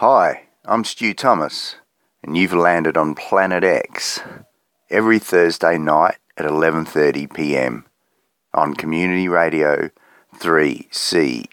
Hi, I'm Stu Thomas, and you've landed on Planet X every Thursday night at 11:30 p.m. on Community Radio 3CR.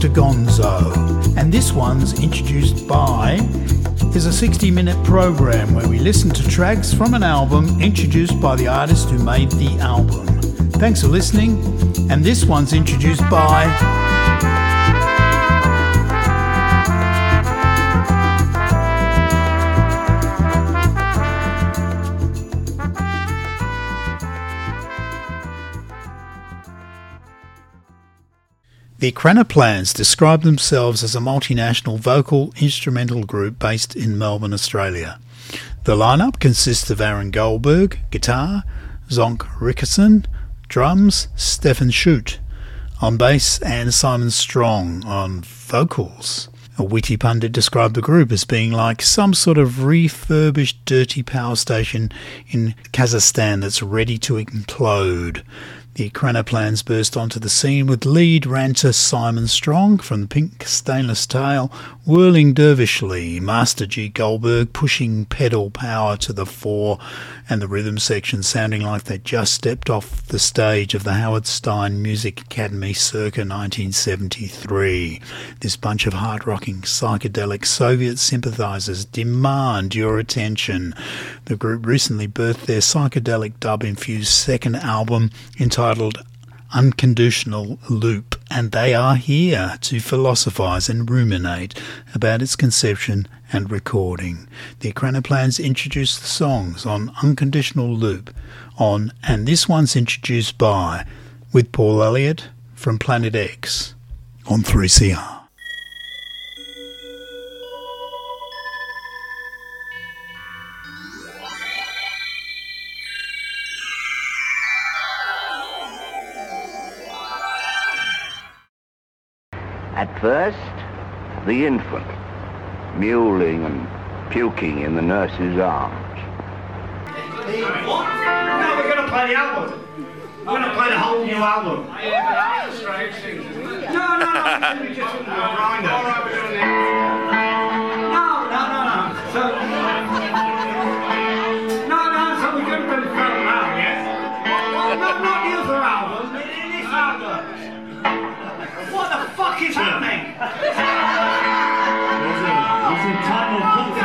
Dr. Gonzo, and this one's introduced by is a 60 minute program where we listen to tracks from an album introduced by the artist who made the album. Thanks for listening, and this one's introduced by. The Plans describe themselves as a multinational vocal instrumental group based in Melbourne, Australia. The lineup consists of Aaron Goldberg, guitar, Sönke Rickertsen, drums, Stefan Schutt on bass, and Simon Strong on vocals. A witty pundit described the group as being like some sort of refurbished dirty power station in Kazakhstan that's ready to implode. The Plans burst onto the scene with lead ranter Simon Strong from the Pink Stainless Tail whirling dervishly, Master G Goldberg pushing pedal power to the fore, and the rhythm section sounding like they just stepped off the stage of the Howard Stein Music Academy circa 1973. This bunch of hard rocking psychedelic Soviet sympathizers demand your attention. The group recently birthed their psychedelic dub infused second album entitled unconditional loop, and they are here to philosophize and ruminate about its conception and recording. The Plans introduce the songs on unconditional loop on, and this one's introduced by, with Paul Elliott from Planet X on 3CR. At first, the infant, mewling and puking in the nurse's arms. What? No, we're going to play the album. We're going to play the whole new album. No, no, no, we just grinder. No, the fuck is happening? That's not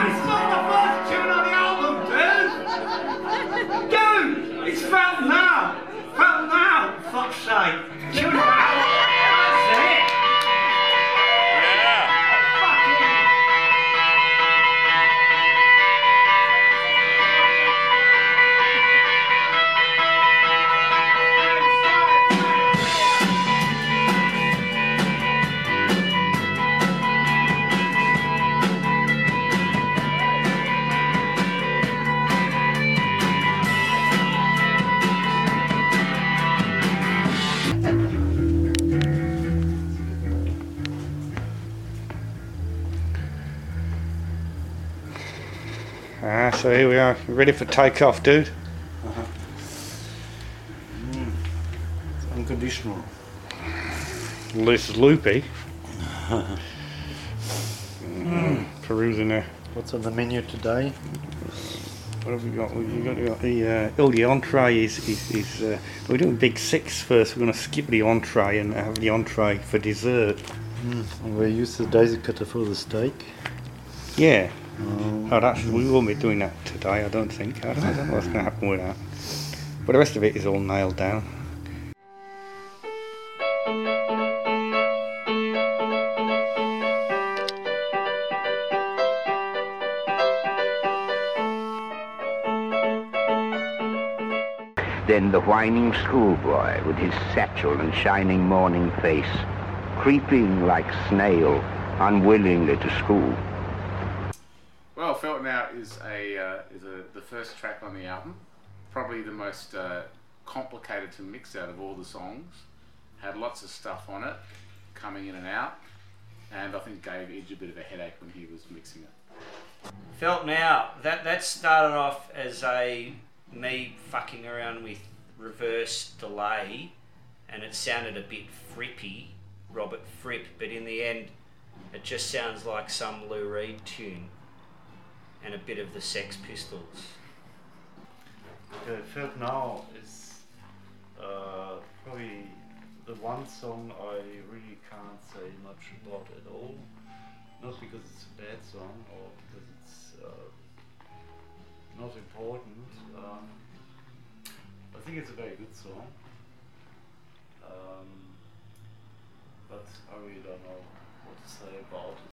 here we are, ready for takeoff, dude. It's unconditional. This is loopy. Mm, Perusing there. What's on the menu today? What have we got? We've got, we got the uh, oh the entree is is, is uh, we're doing big six first. We're going to skip the entree and have the entree for dessert. And we use the daisy cutter for the steak. Yeah. Oh, that's we won't be doing that today. I don't think. I don't, I don't know what's going to happen with that. But the rest of it is all nailed down. Then the whining schoolboy with his satchel and shining morning face, creeping like snail, unwillingly to school. Well, Felt Now is a uh, is a, the first track on the album, probably the most uh, complicated to mix out of all the songs. Had lots of stuff on it, coming in and out, and I think gave Edge a bit of a headache when he was mixing it. Felt now that that started off as a me fucking around with reverse delay, and it sounded a bit frippy, Robert Fripp, but in the end, it just sounds like some Lou Reed tune, and a bit of the Sex Pistols. Okay, Felt Now is uh, probably the one song I really can't say much about at all. Not because it's a bad song or because it's uh, not important. Um, I think it's a very good song. Um, but I really don't know what to say about it.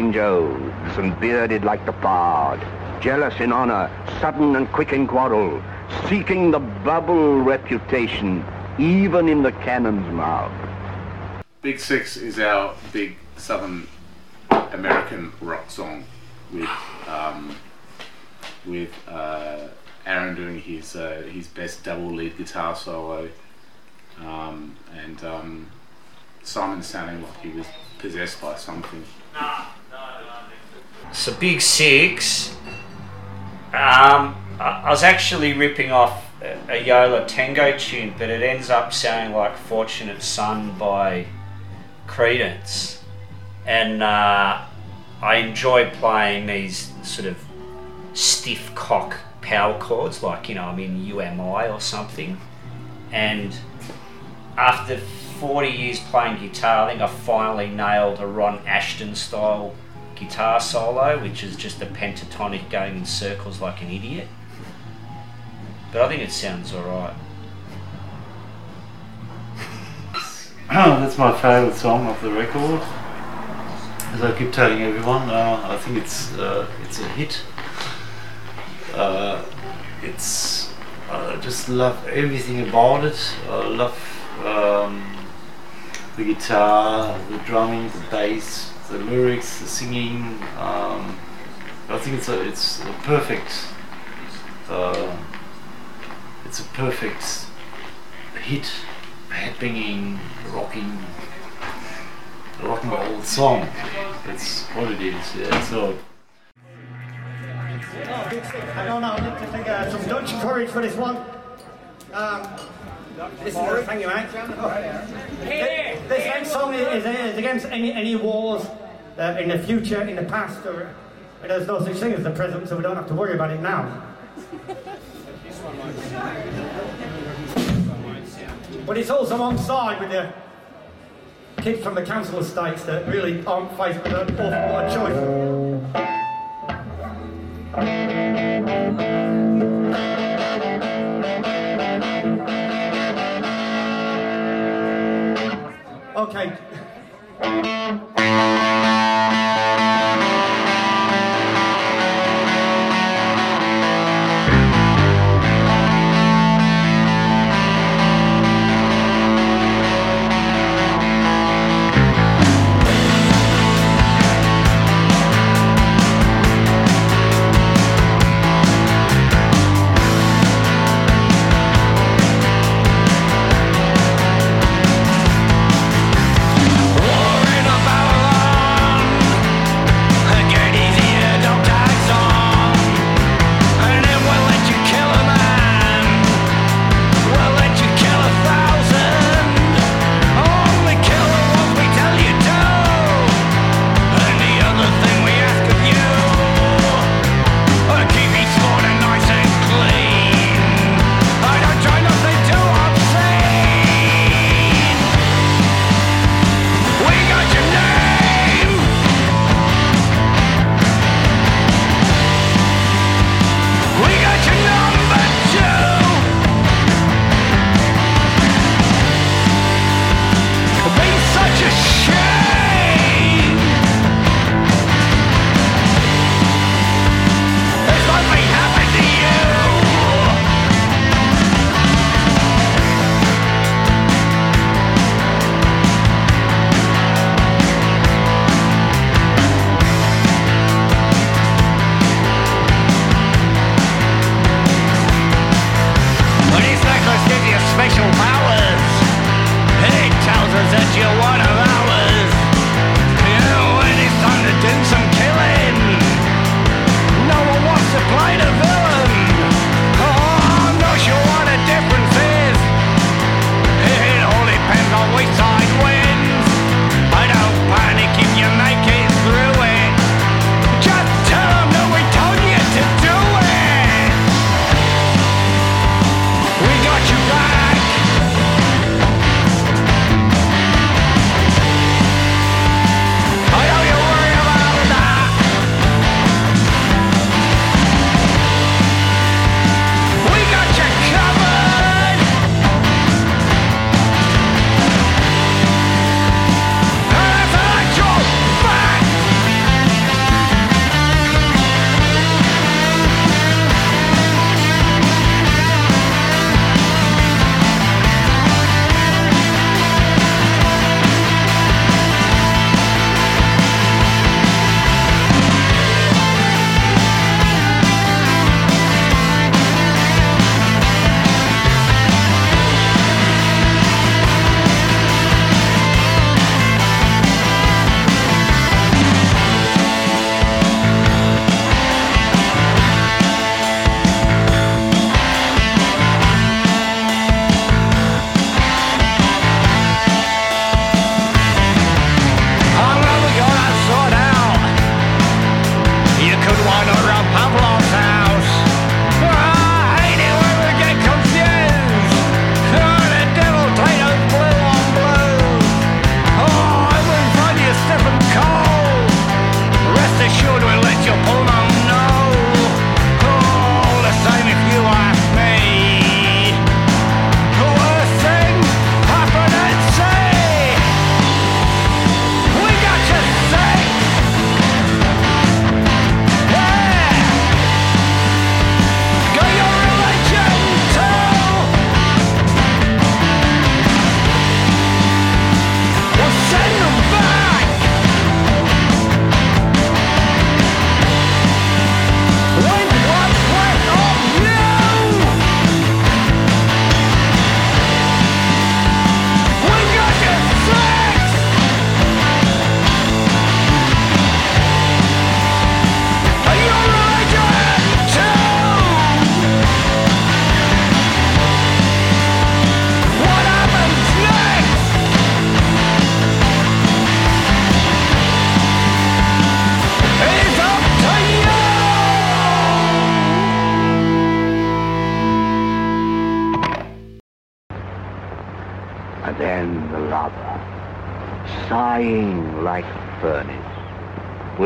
Strange oaths and bearded like the bard, jealous in honor, sudden and quick in quarrel, seeking the bubble reputation even in the cannon's mouth. Big Six is our big Southern American rock song with um, with uh, Aaron doing his uh, his best double lead guitar solo, um, and um, Simon sounding like he was possessed by something. So Big Six. Um, I, was actually ripping off a, a Yo La Tengo tune, but it ends up sounding like "Fortunate Son" by Creedence, and uh, I enjoy playing these sort of stiff cock power chords, like you know I'm in UMI or something, and after 40 years playing guitar, I think I finally nailed a Ron Ashton style guitar solo, which is just a pentatonic going in circles like an idiot. But I think it sounds alright. Oh, That's my favourite song of the record. As I keep telling everyone, uh, I think it's uh, it's a hit. Uh, it's I just love everything about it. I love um, the guitar, the drumming, the bass, the lyrics, the singing. Um, I think it's a it's a perfect. Uh, it's a perfect hit, headbanging, rocking, rock and roll song. That's what it is. Yeah. So. I don't know, I need to take uh, some Dutch courage for this one. Um, this is the thank you, mate. This, this next song is, is against any, any wars uh, in the future, in the past, or there's no such thing as the present, so we don't have to worry about it now. But it's also alongside with the kids from the council estates that really aren't faced with an awful lot of choice. Okay.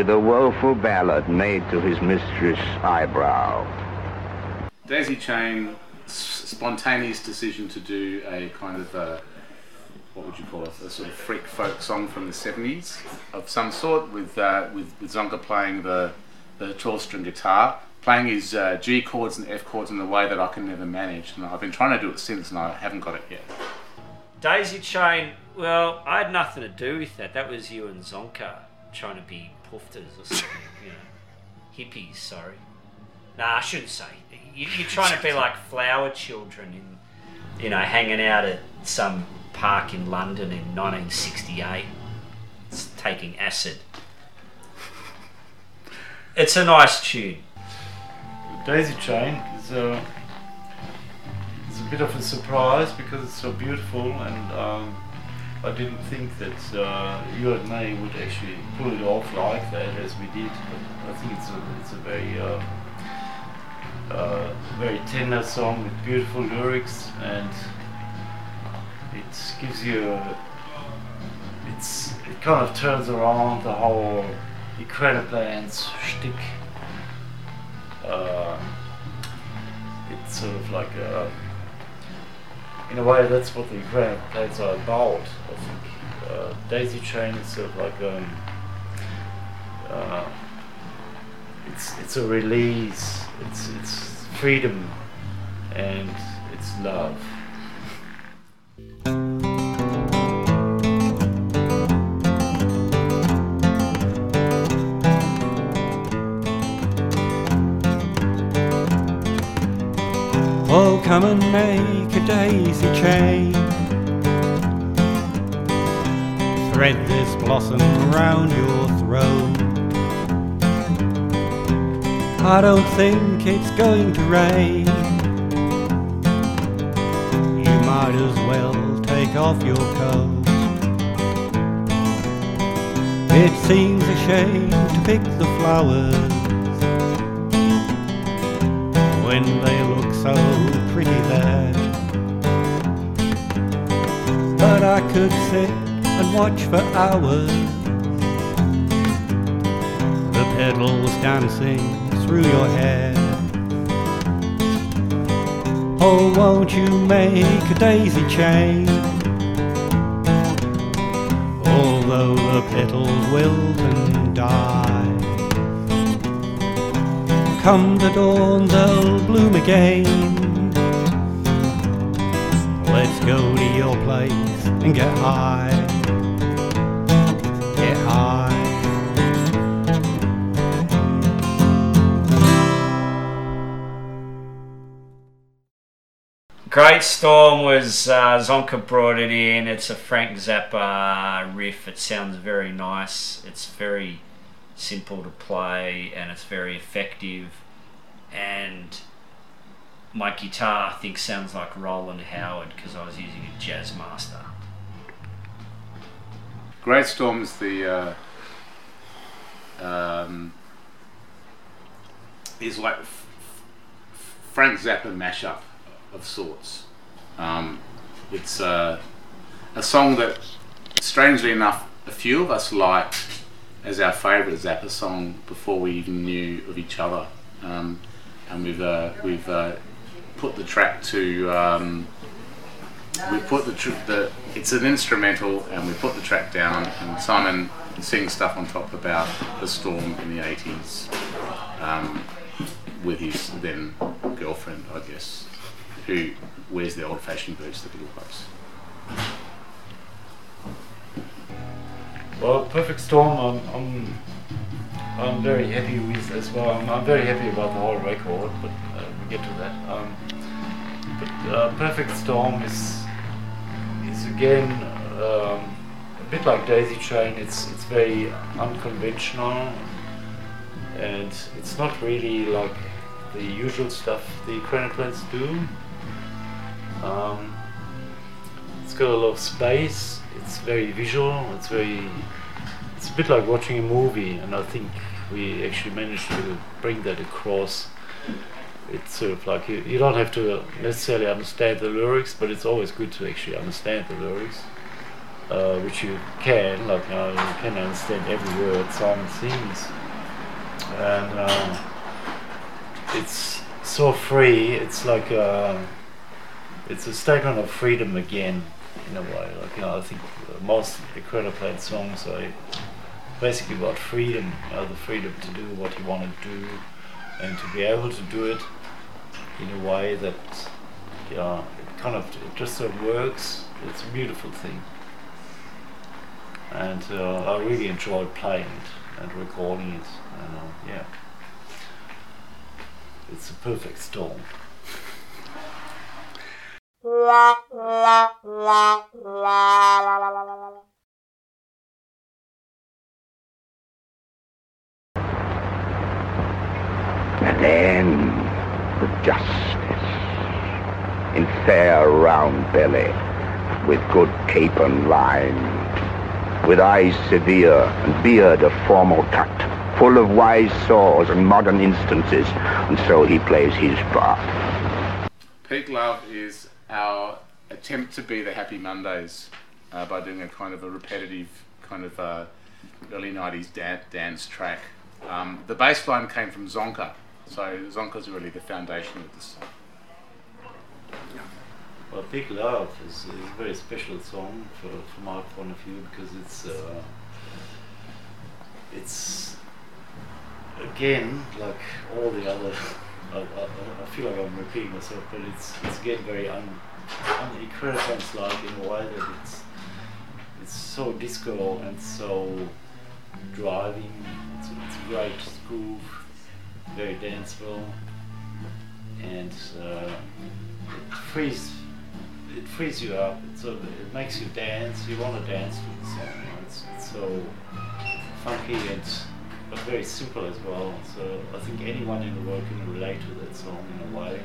With a woeful ballad made to his mistress' eyebrow. Daisy Chain, spontaneous decision to do a kind of a, what would you call it, a sort of freak folk song from the 70s of some sort, with uh, with, with Zonka playing the the 12 string guitar, playing his uh, G chords and F chords in the way that I can never manage. And I've been trying to do it since, and I haven't got it yet. Daisy Chain, well, I had nothing to do with that. That was you and Zonka trying to be or something, you know. Hippies, sorry. Nah, I shouldn't say. You, you're trying to be like flower children in, you know, hanging out at some park in London in 1968, s- taking acid. It's a nice tune. Daisy Chain is a, is a bit of a surprise because it's so beautiful and um, I didn't think that uh, you and me would actually pull it off like that as we did. But I think it's a, it's a very uh, uh, very tender song with beautiful lyrics and it gives you a, it's it kind of turns around the whole Ekranoplans shtick. Uh, it's sort of like a, in a way that's what the Ekranoplans are about. I think uh, Daisy Chain is sort of like um, uh, it's it's a release. It's it's freedom and it's love. Oh, come and make a daisy chain. Thread this blossom round your throat. I don't think it's going to rain. You might as well take off your coat. It seems a shame to pick the flowers when they look so pretty there. But I could sit and watch for hours. The petals dancing through your hair. Oh, won't you make a daisy chain? Although the petals wilt and die. Come the dawn, they'll bloom again. Let's go to your place and get high. Get high. Great Storm was uh, Zonka brought it in. It's a Frank Zappa riff. It sounds very nice. It's very simple to play and it's very effective. And my guitar, I think, sounds like Rowland Howard because I was using a Jazz Master. Great Storm's is the uh, um, is like f- f- Frank Zappa mashup of sorts. Um, it's uh, a song that, strangely enough, a few of us liked as our favourite Zappa song before we even knew of each other, um, and we've uh, we've uh, put the track to. Um, we put the, tr- the it's an instrumental and we put the track down and Simon sings stuff on top about the storm in the 80s um, with his then girlfriend I guess who wears the old fashioned boots that little close Well, Perfect Storm, I'm, I'm, I'm very happy with as well. I'm, I'm very happy about the whole record, but uh, we get to that. Um, but uh, Perfect Storm is, is again um, a bit like Daisy Chain. It's it's very unconventional, and it's not really like the usual stuff the Chronicles do. Um, it's got a lot of space. It's very visual. It's very. It's a bit like watching a movie, and I think we actually managed to bring that across. it's sort of like you, you don't have to necessarily understand the lyrics, but it's always good to actually understand the lyrics, uh, which you can, like you, know, you can understand every word Simon sings, and um, it's so free. It's like a, it's a statement of freedom again, in a way. Like you know, I think most Ekranoplan songs are basically about freedom, you know, the freedom to do what you want to do and to be able to do it in a way that yeah it kind of it just sort of works. It's a beautiful thing. And uh, I really enjoyed playing it and recording it and uh, yeah. It's a perfect storm And then the justice in fair round belly, with good cape and line, with eyes severe and beard of formal cut, full of wise saws and modern instances, and so he plays his part. Peak Love is our attempt to be the Happy Mondays uh, by doing a kind of a repetitive kind of uh, early 90s dan- dance track. Um, the bass line came from Zonka, so Zonka's really the foundation of this song. Well, Big Love is, is a very special song for, from my point of view because it's uh, it's again like all the other. I, I, I feel like I'm repeating myself, but it's it's again very un, un incredible like in a way that it's it's so disco and so driving. It's, it's great groove, very danceable, and uh, it frees it frees you up. It sort of, it makes you dance. You want to dance to the song. It's, it's so funky and but very simple as well. So I think anyone in the world can relate to that song in a way.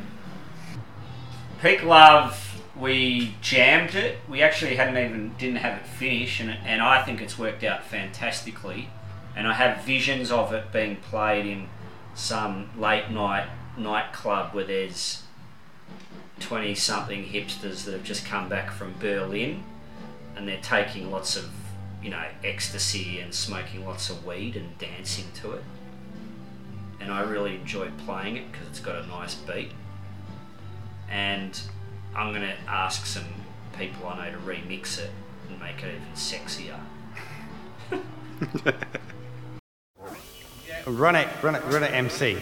Peak Love, we jammed it. We actually hadn't even didn't have it finished, and, and I think it's worked out fantastically. And I have visions of it being played in some late night nightclub where there's twenty something hipsters that have just come back from Berlin, and they're taking lots of you know ecstasy and smoking lots of weed and dancing to it. And I really enjoy playing it because it's got a nice beat and I'm gonna ask some people I know to remix it and make it even sexier. Run it, run it, run it, MC.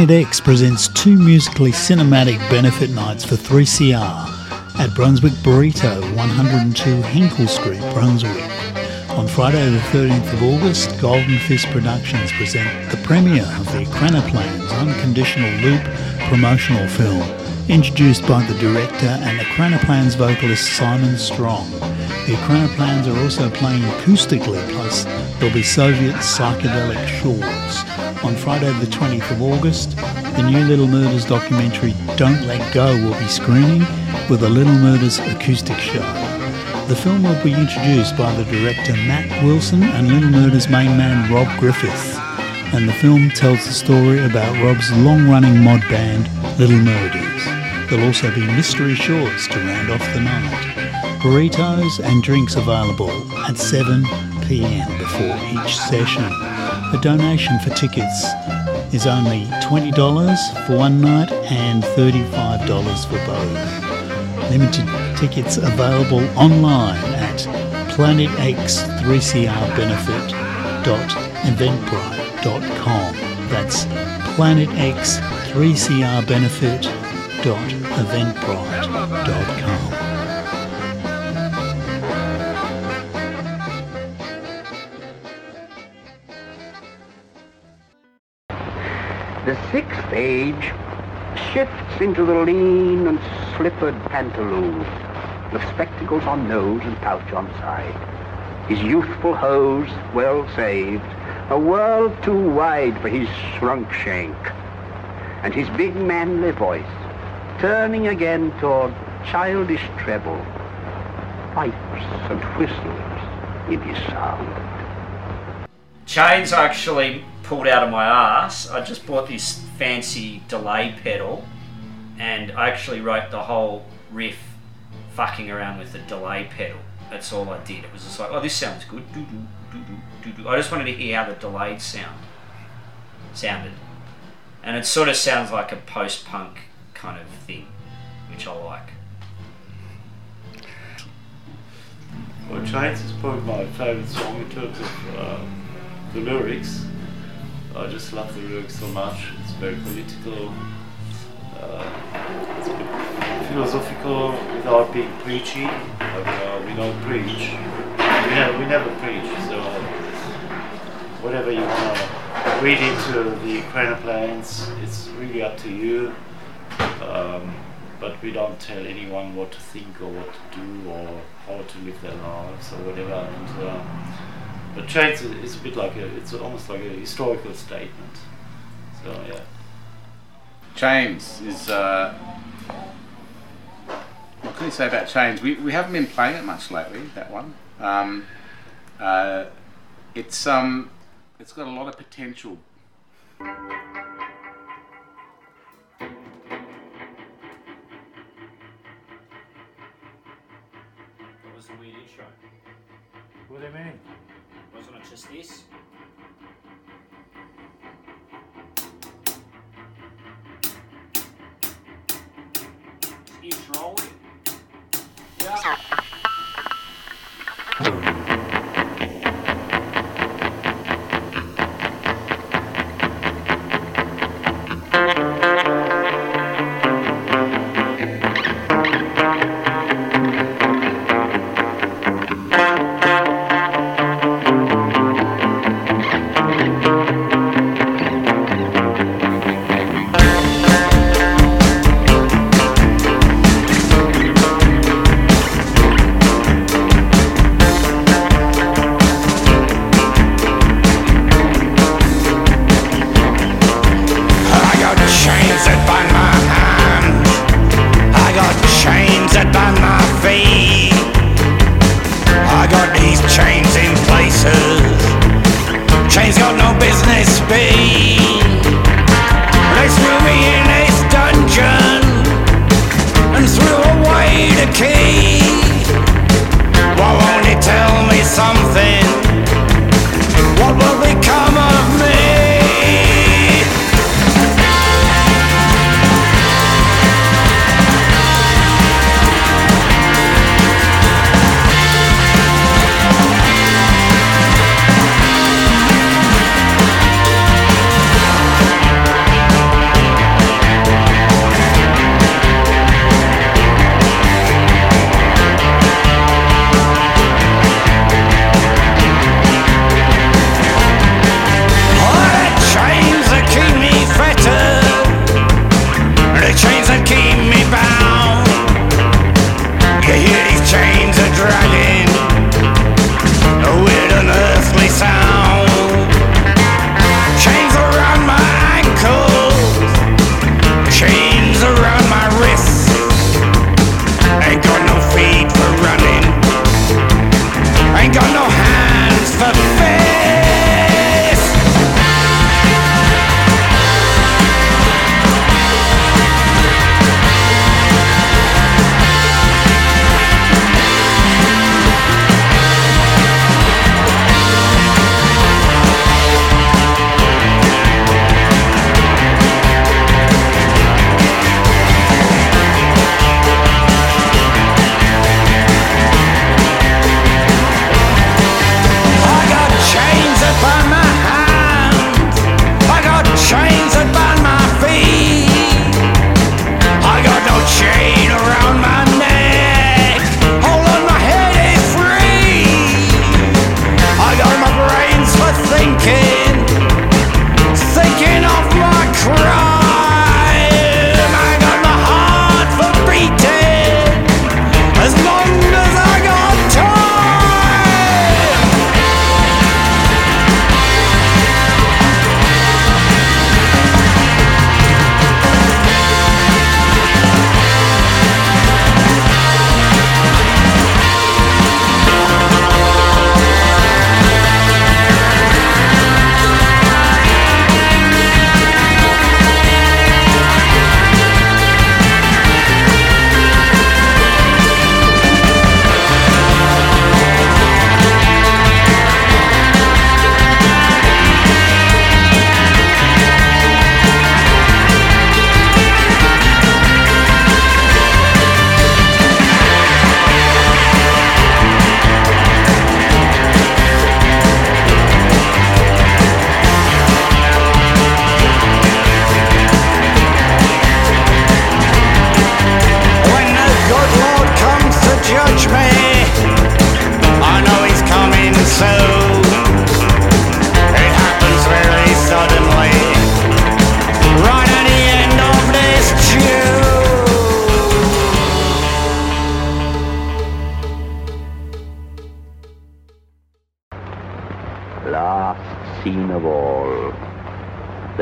Planet X presents two musically cinematic benefit nights for 3CR at Brunswick Burrito, 102 Hinkle Street, Brunswick. On Friday the 13th of August, Golden Fist Productions present the premiere of the Plans Unconditional Loop promotional film, introduced by the director and the Plans vocalist Simon Strong. The Plans are also playing acoustically, plus there'll be Soviet psychedelic shorts. On Friday the 20th of August, new Little Murders documentary Don't Let Go will be screening with a Little Murders acoustic show. The film will be introduced by the director Matt Wilson and Little Murders main man Rob Griffith. And the film tells the story about Rob's long-running mod band Little Murders. There'll also be mystery shorts to round off the night. Burritos and drinks available at 7 p.m. before each session. A donation for tickets is only $20 for one night and $35 for both. Limited tickets available online at planetx3crbenefit.eventbrite.com. That's planetx3crbenefit.eventbrite.com. age shifts into the lean and slippered pantaloon, with spectacles on nose and pouch on side. His youthful hose well saved, a world too wide for his shrunk shank, and his big manly voice turning again toward childish treble, pipes and whistles in his sound. Chains actually pulled out of my ass. I just bought this fancy delay pedal and I actually wrote the whole riff fucking around with the delay pedal. That's all I did. It was just like, oh, this sounds good. I just wanted to hear how the delayed sound sounded, and it sort of sounds like a post-punk kind of thing, which I like. Well, Chains is probably my favourite song in terms of uh, the lyrics. I just love the lyrics so much. Very political. Uh, philosophical without being preachy. But uh, we don't preach. We never, we never preach. So whatever you want to read into the plans, it's really up to you. Um, but we don't tell anyone what to think or what to do or how to live their lives or whatever. And, uh, but is, is a bit like a, it's almost like a historical statement. So yeah. Chains is. Uh, what can you say about Chains? We, we haven't been playing it much lately. That one. Um, uh, it's um, it's got a lot of potential.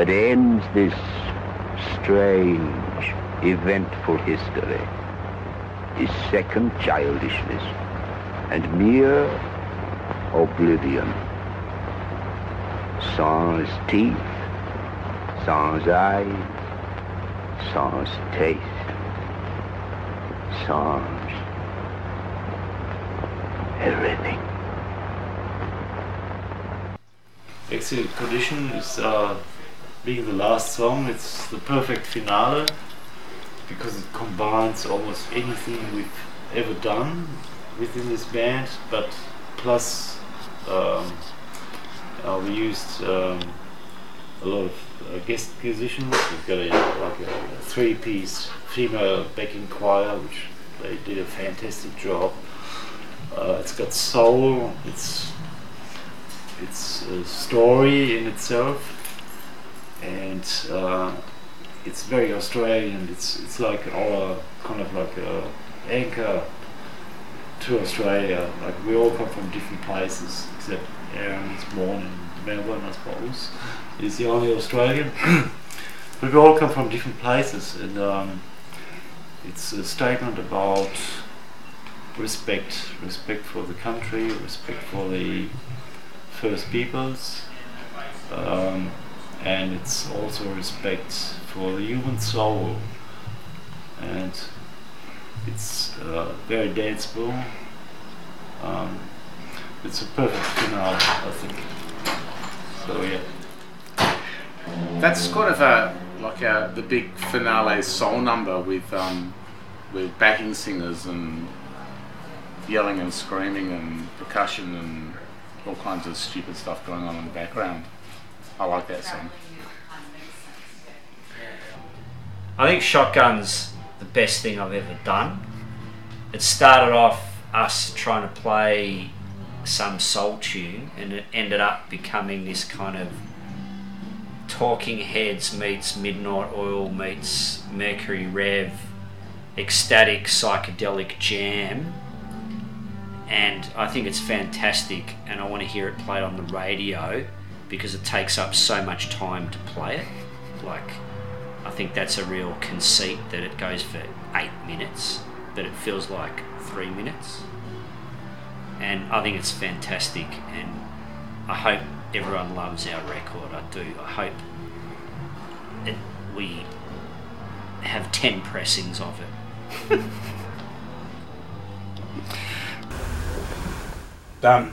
that ends this strange, eventful history is second childishness and mere oblivion. Sans teeth, sans eyes, sans taste, sans everything. Exit condition is uh being the last song. It's the perfect finale because it combines almost anything we've ever done within this band, but plus um, uh, we used um, a lot of uh, guest musicians. We've got a, like a three-piece female backing choir, which they did a fantastic job. Uh, it's got soul. It's it's a story in itself, and uh, it's very Australian. It's it's like our kind of like a anchor to Australia. Like we all come from different places, except Aaron is born in Melbourne, I suppose. He's the only Australian. but we all come from different places, and um, it's a statement about respect, respect for the country, respect for the First Peoples, um, and it's also respect for the human soul, and it's uh, very danceable. Um, it's a perfect finale, I think. So yeah. That's kind of a like a, the big finale soul number with um, with backing singers and yelling and screaming and percussion and all kinds of stupid stuff going on in the background. I like that song. I think Shotgun's the best thing I've ever done. It started off us trying to play some soul tune and it ended up becoming this kind of Talking Heads meets Midnight Oil meets Mercury Rev ecstatic psychedelic jam and I think it's fantastic and I want to hear it played on the radio because it takes up so much time to play it. Like I think that's a real conceit that it goes for eight minutes but it feels like three minutes. And I think it's fantastic and I hope everyone loves our record. I do I hope we have 10 pressings of it. Done.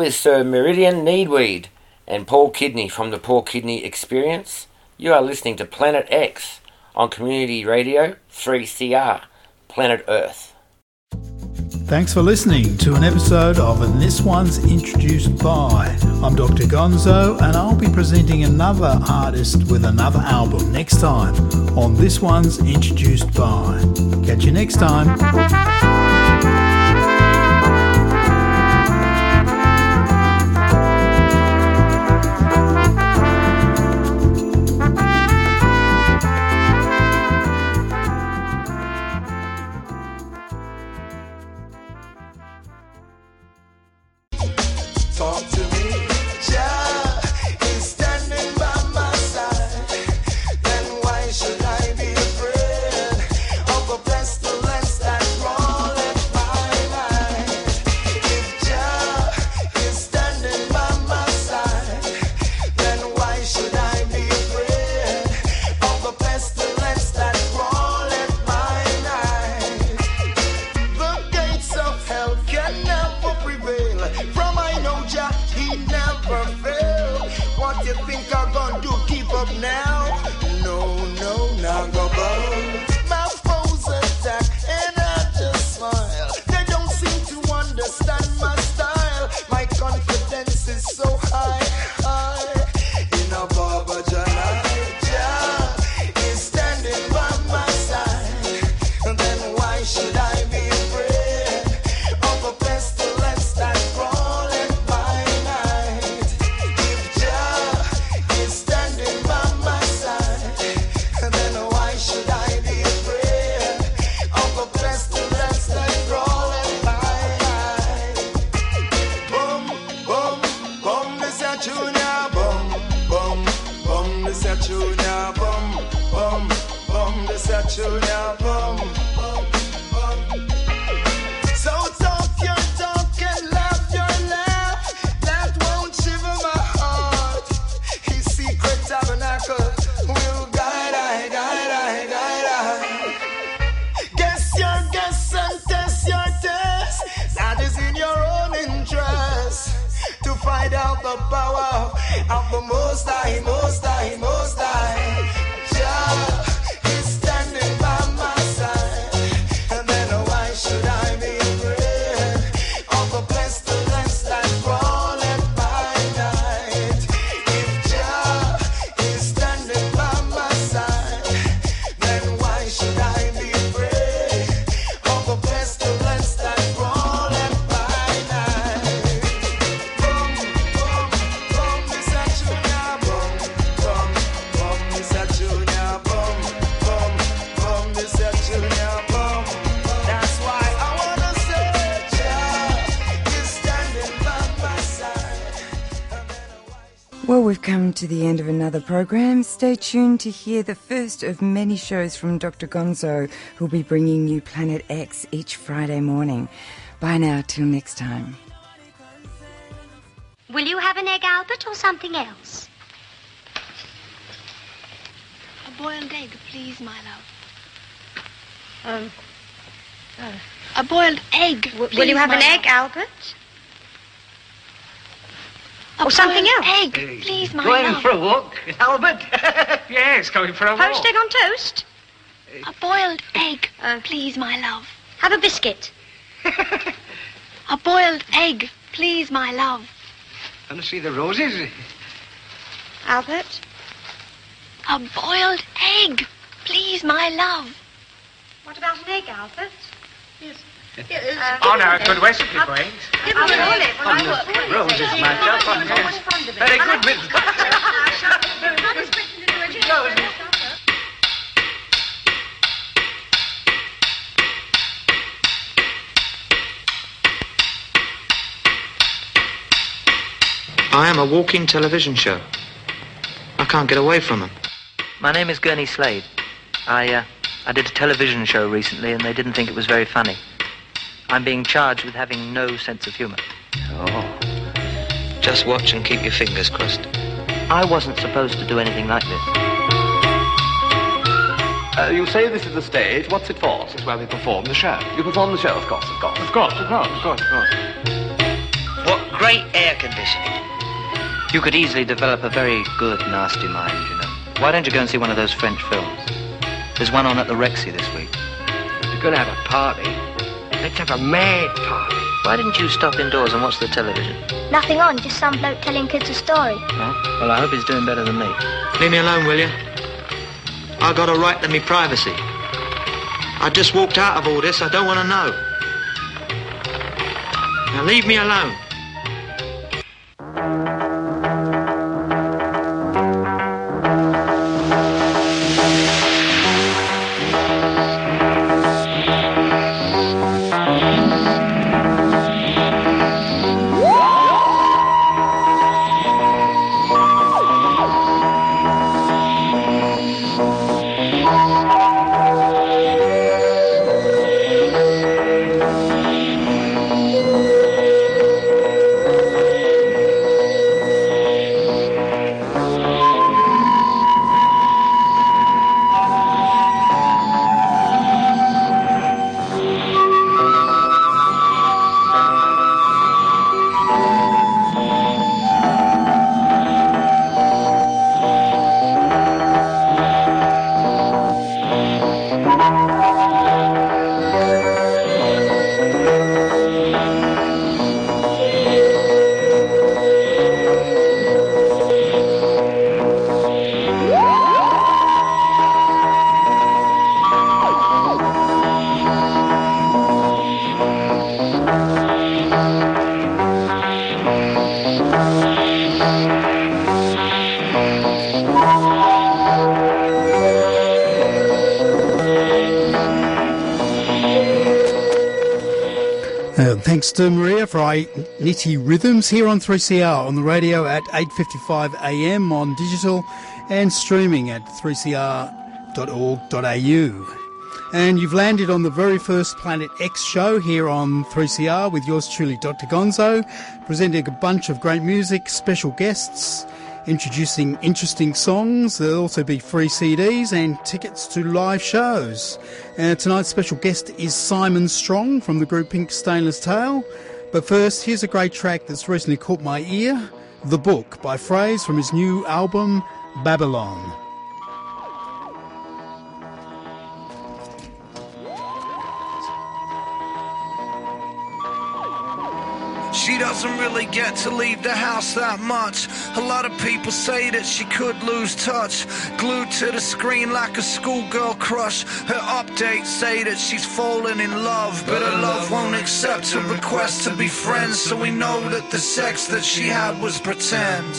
with Sir Meridian Needweed and Paul Kidney from the Paul Kidney Experience. You are listening to Planet X on Community Radio 3CR, Planet Earth. Thanks for listening to an episode of And This One's Introduced By. I'm Dr. Gonzo and I'll be presenting another artist with another album next time on This One's Introduced By. Catch you next time. Come to the end of another program. Stay tuned to hear the first of many shows from Dr. Gonzo, who'll be bringing you Planet X each Friday morning. Bye now, till next time. Will you have an egg, Albert, or something else? A boiled egg, please, my love. Um. A boiled egg. will please, you have my an egg, love. Albert? A or oh, something else? Egg, please, my love. Going love. for a walk, Albert? yes, going for a walk. Poached egg on toast? Uh. A boiled egg, please, my love. Have a biscuit. A boiled egg, please, my love. Want to see the roses? Albert? A boiled egg, please, my love. What about an egg, Albert? Yes oh, now, a good recipe for eggs. Roses, my dear. Very good, Miss. I am a walking television show. I can't get away from them. My name is Gurney Slade. I, uh, I did a television show recently and they didn't think it was very funny. I'm being charged with having no sense of humor. Oh. Just watch and keep your fingers crossed. I wasn't supposed to do anything like this. Uh, you say this is the stage. What's it for? This is where we perform the show. You perform the show, of course, of course. Of course, of course, of course, of course. What great air conditioning. You could easily develop a very good, nasty mind, you know. Why don't you go and see one of those French films? There's one on at the Rexy this week. You're going to have a party. Let's have a mad party. Why didn't you stop indoors and watch the television? Nothing on, just some bloke telling kids a story. Huh? Well, I hope he's doing better than me. Leave me alone, will you? I got a right to me privacy. I just walked out of all this. I don't want to know. Now leave me alone. For nitty rhythms here on 3CR on the radio at 8:55 a.m. on digital and streaming at 3cr.org.au. And you've landed on the very first Planet X show here on 3CR with yours truly, Dr. Gonzo, presenting a bunch of great music, special guests, introducing interesting songs. There'll also be free CDs and tickets to live shows. Uh, tonight's special guest is Simon Strong from the group Pink Stainless Tail. But first, here's a great track that's recently caught my ear The Book by Phrase from his new album Babylon. To leave the house that much. A lot of people say that she could lose touch. Glued to the screen like a schoolgirl crush. Her updates say that she's fallen in love, but her love won't accept her request to be friends. So we know that the sex that she had was pretend.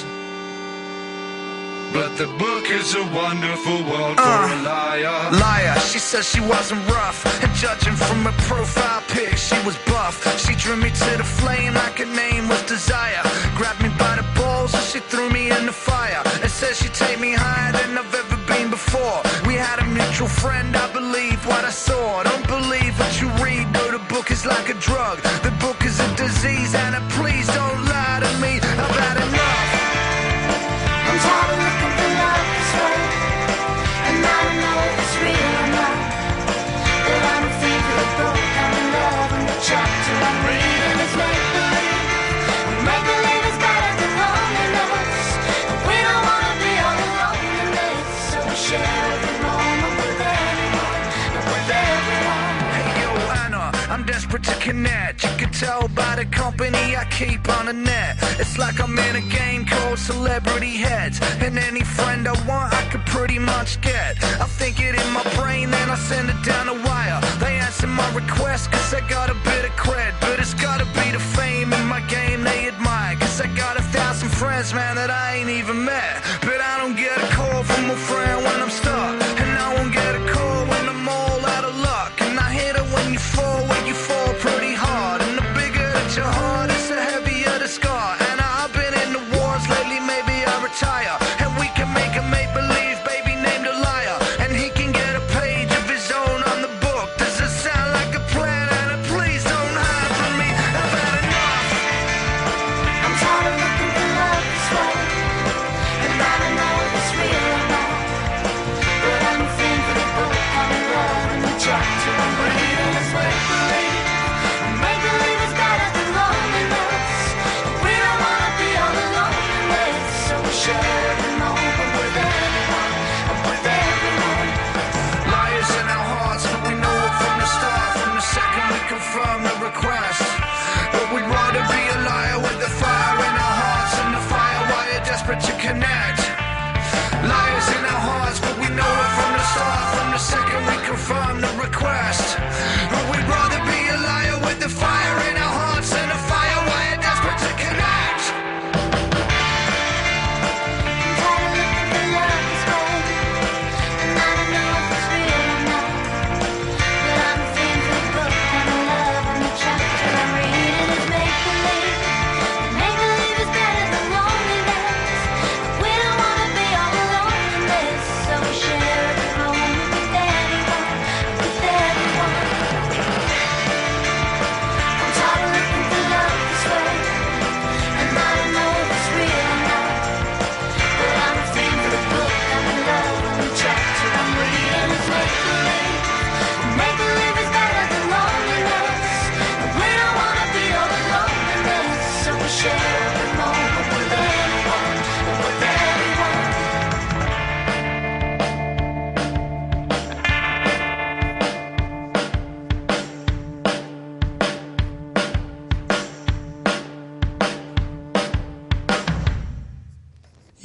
But the book is a wonderful world Uh, for a liar. Liar, she says she wasn't rough. And judging from her profile she was buff. She drew me to the flame like her name was Desire. Grabbed me by the balls and she threw me in the fire. And said she'd take me higher than I've ever been before. We had a mutual friend, I believe what I saw. Don't believe what you read, though the book is like a drug.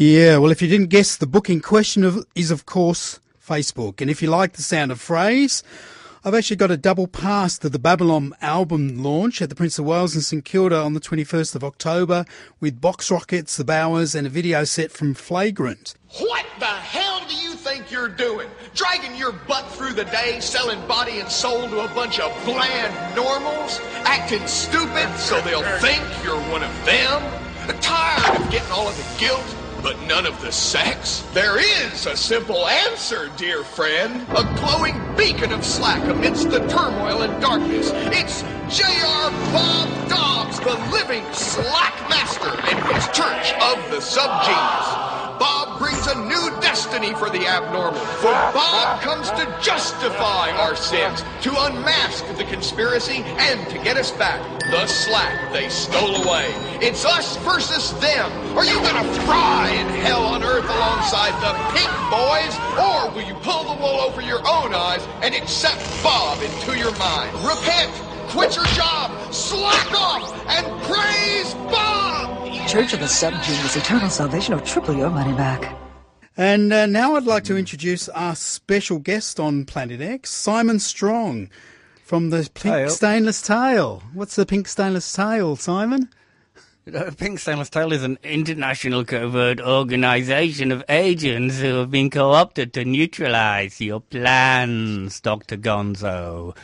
Yeah, well, if you didn't guess, the book in question of, is, of course, Facebook. And if you like the sound of phrase, I've actually got a double pass to the Babylon album launch at the Prince of Wales in St Kilda on the 21st of October with Box Rockets, The Bowers, and a video set from Flagrant. What the hell do you think you're doing? Dragging your butt through the day, selling body and soul to a bunch of bland normals? Acting stupid so they'll think you're one of them? Tired of getting all of the guilt, but none of the sex? There is a simple answer, dear friend. A glowing beacon of slack amidst the turmoil and darkness. It's J.R. Bob Dobbs, the living slack master, and his church of the subgenius. Bob brings a new destiny for the abnormal. For Bob comes to justify our sins, to unmask the conspiracy, and to get us back the slack they stole away. It's us versus them. Are you gonna fry in hell on earth alongside the pink boys? Or will you pull the wool over your own eyes and accept Bob into your mind? Repent, quit your job, slack off, and praise Bob! Church of the Subgenius, eternal salvation, or triple your money back. And uh, now I'd like to introduce our special guest on Planet X, Simon Strong from the Pink Hey, up. Stainless Tail. What's the Pink Stainless Tail, Simon? Pink Stainless Tail is an international covert organization of agents who have been co-opted to neutralize your plans, Dr. Gonzo.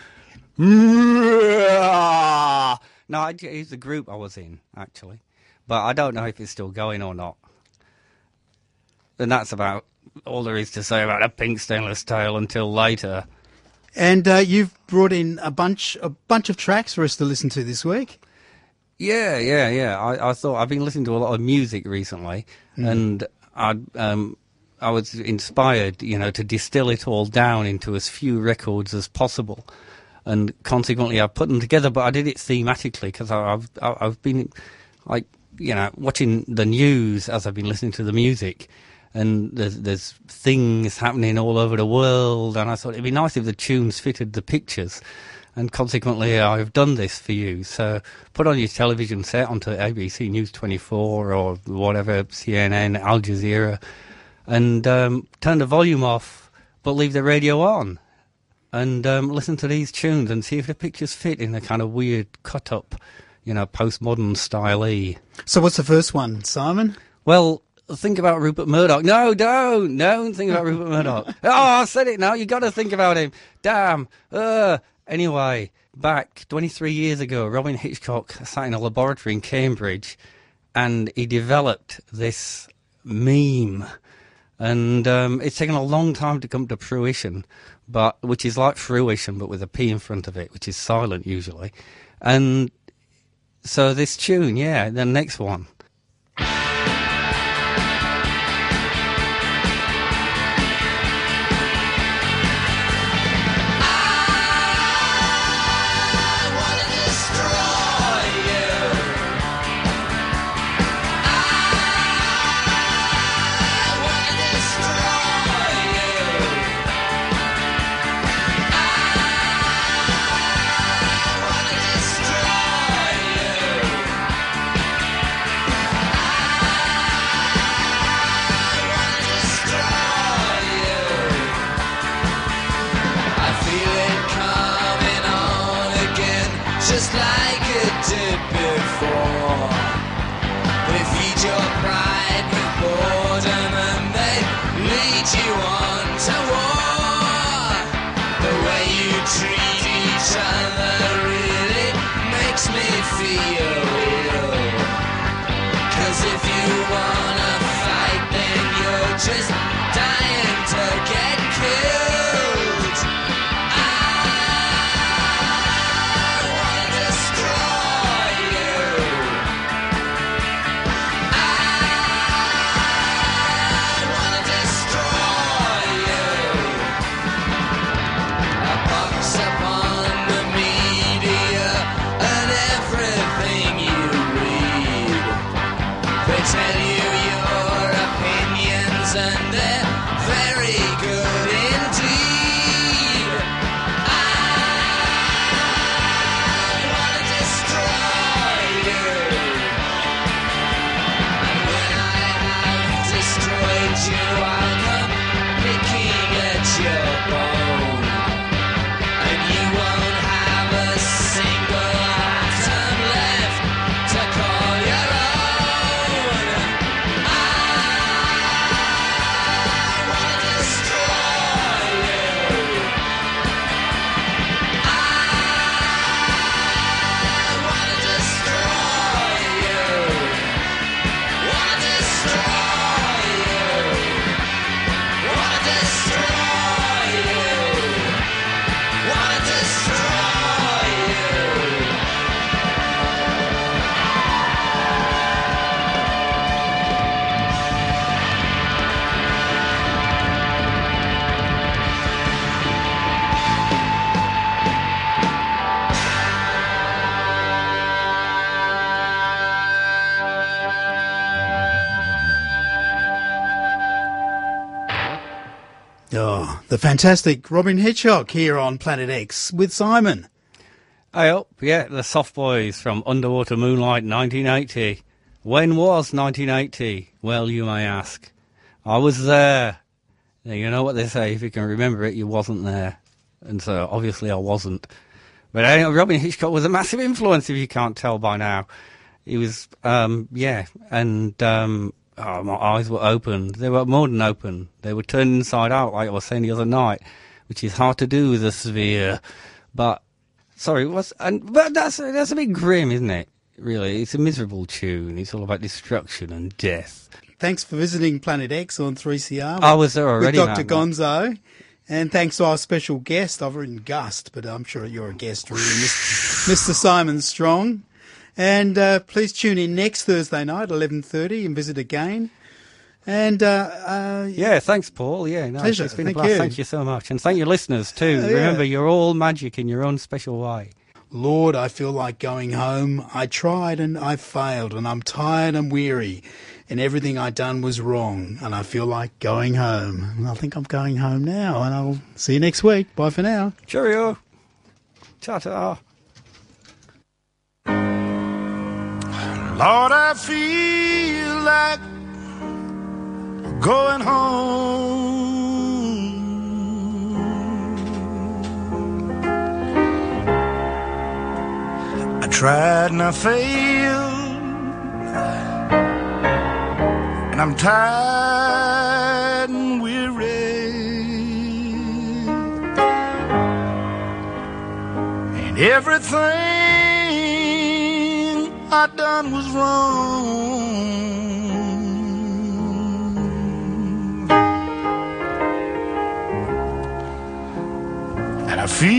No, it- it's the group I was in, actually. But I don't know if it's still going or not. And that's about all there is to say about a Pink Stainless Tail until later. And uh, you've brought in a bunch, a bunch of tracks for us to listen to this week. Yeah, yeah, yeah. I, I thought I've been listening to a lot of music recently, Mm. and I um I was inspired, you know, to distill it all down into as few records as possible, and consequently I put them together. But I did it thematically because I've I've been like you know watching the news as I've been listening to the music. And there's there's things happening all over the world, and I thought it'd be nice if the tunes fitted the pictures and consequently I've done this for you. So put on your television set onto ABC News 24 or whatever, CNN, Al Jazeera, and um, turn the volume off, but leave the radio on. And um, listen to these tunes and see if the pictures fit in a kind of weird cut up, you know, postmodern style E. So what's the first one, Simon? Well, think about Rupert Murdoch. No, don't, don't think about Rupert Murdoch. Oh, I said it now. You got to think about him. Damn. Uh, anyway, back 23 years ago, Robyn Hitchcock sat in a laboratory in Cambridge, and he developed this meme. And um, it's taken a long time to come to fruition, but which is like fruition, but with a P in front of it, which is silent usually. And so this tune, yeah, the next one. The fantastic Robyn Hitchcock here on Planet X with Simon. Hey up, yeah, the Soft Boys from Underwater Moonlight 1980. When was 1980? Well, you may ask. I was there. Now, you know what they say, if you can remember it, you wasn't there. And so, obviously, I wasn't. But uh, Robyn Hitchcock was a massive influence, if you can't tell by now. He was, um, yeah, and um, oh, my eyes were open. They were more than open. They were turned inside out, like I was saying the other night, which is hard to do with a sphere. But sorry, what's and but that's that's a bit grim, isn't it? Really, it's a miserable tune. It's all about destruction and death. Thanks for visiting Planet X on 3CR. I was there already, With Dr. Gonzo. And thanks to our special guest. I've written Gust, but I'm sure you're a guest, really, Mr. Simon Strong. And uh, please tune in next Thursday night, 11.30, and visit again. And uh, uh, Yeah, thanks, Paul. Yeah, no, Pleasure. it's been Thank a blast. you. Thank you so much, and thank your listeners too. Uh, yeah. Remember, you're all magic in your own special way. Lord, I feel like going home. I tried and I failed, and I'm tired and weary, and everything I done was wrong, and I feel like going home. And I think I'm going home now, and I'll see you next week. Bye for now. Cheerio. Ta ta. Lord, I feel like going home. I tried and I failed, and I'm tired and weary. And everything I done was wrong. And I feel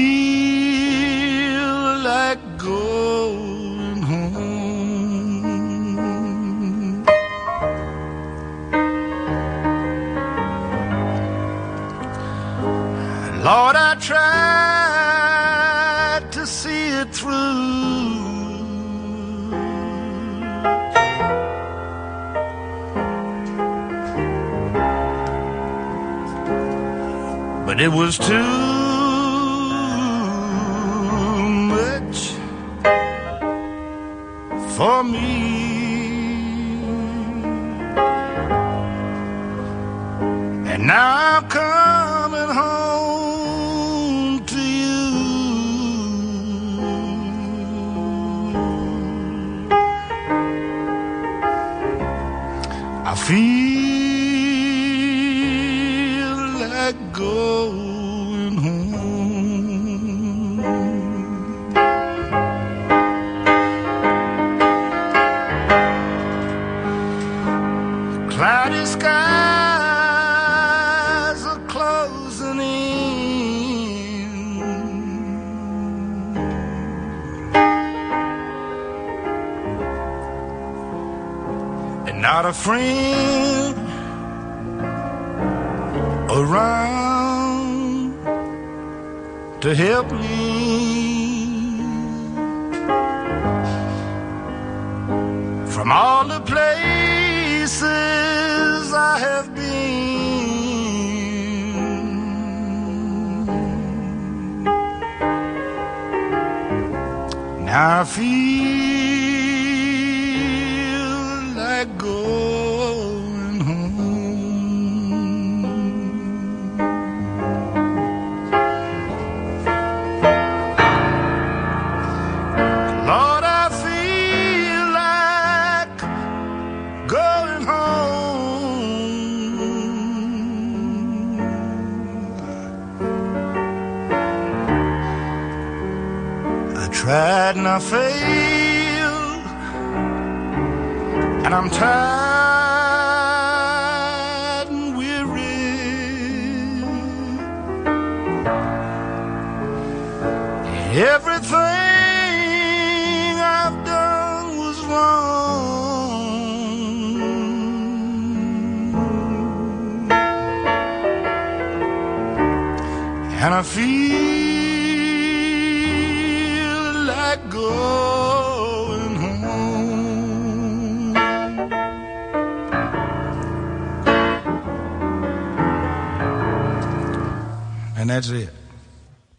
like going home. Lord, I tried But it was too much for me. And now I'm coming home to you. I feel friend around to help me. From all the places I have been, now I feel I failed, and I'm tired and weary. Everything I've done was wrong. And I feel that's it.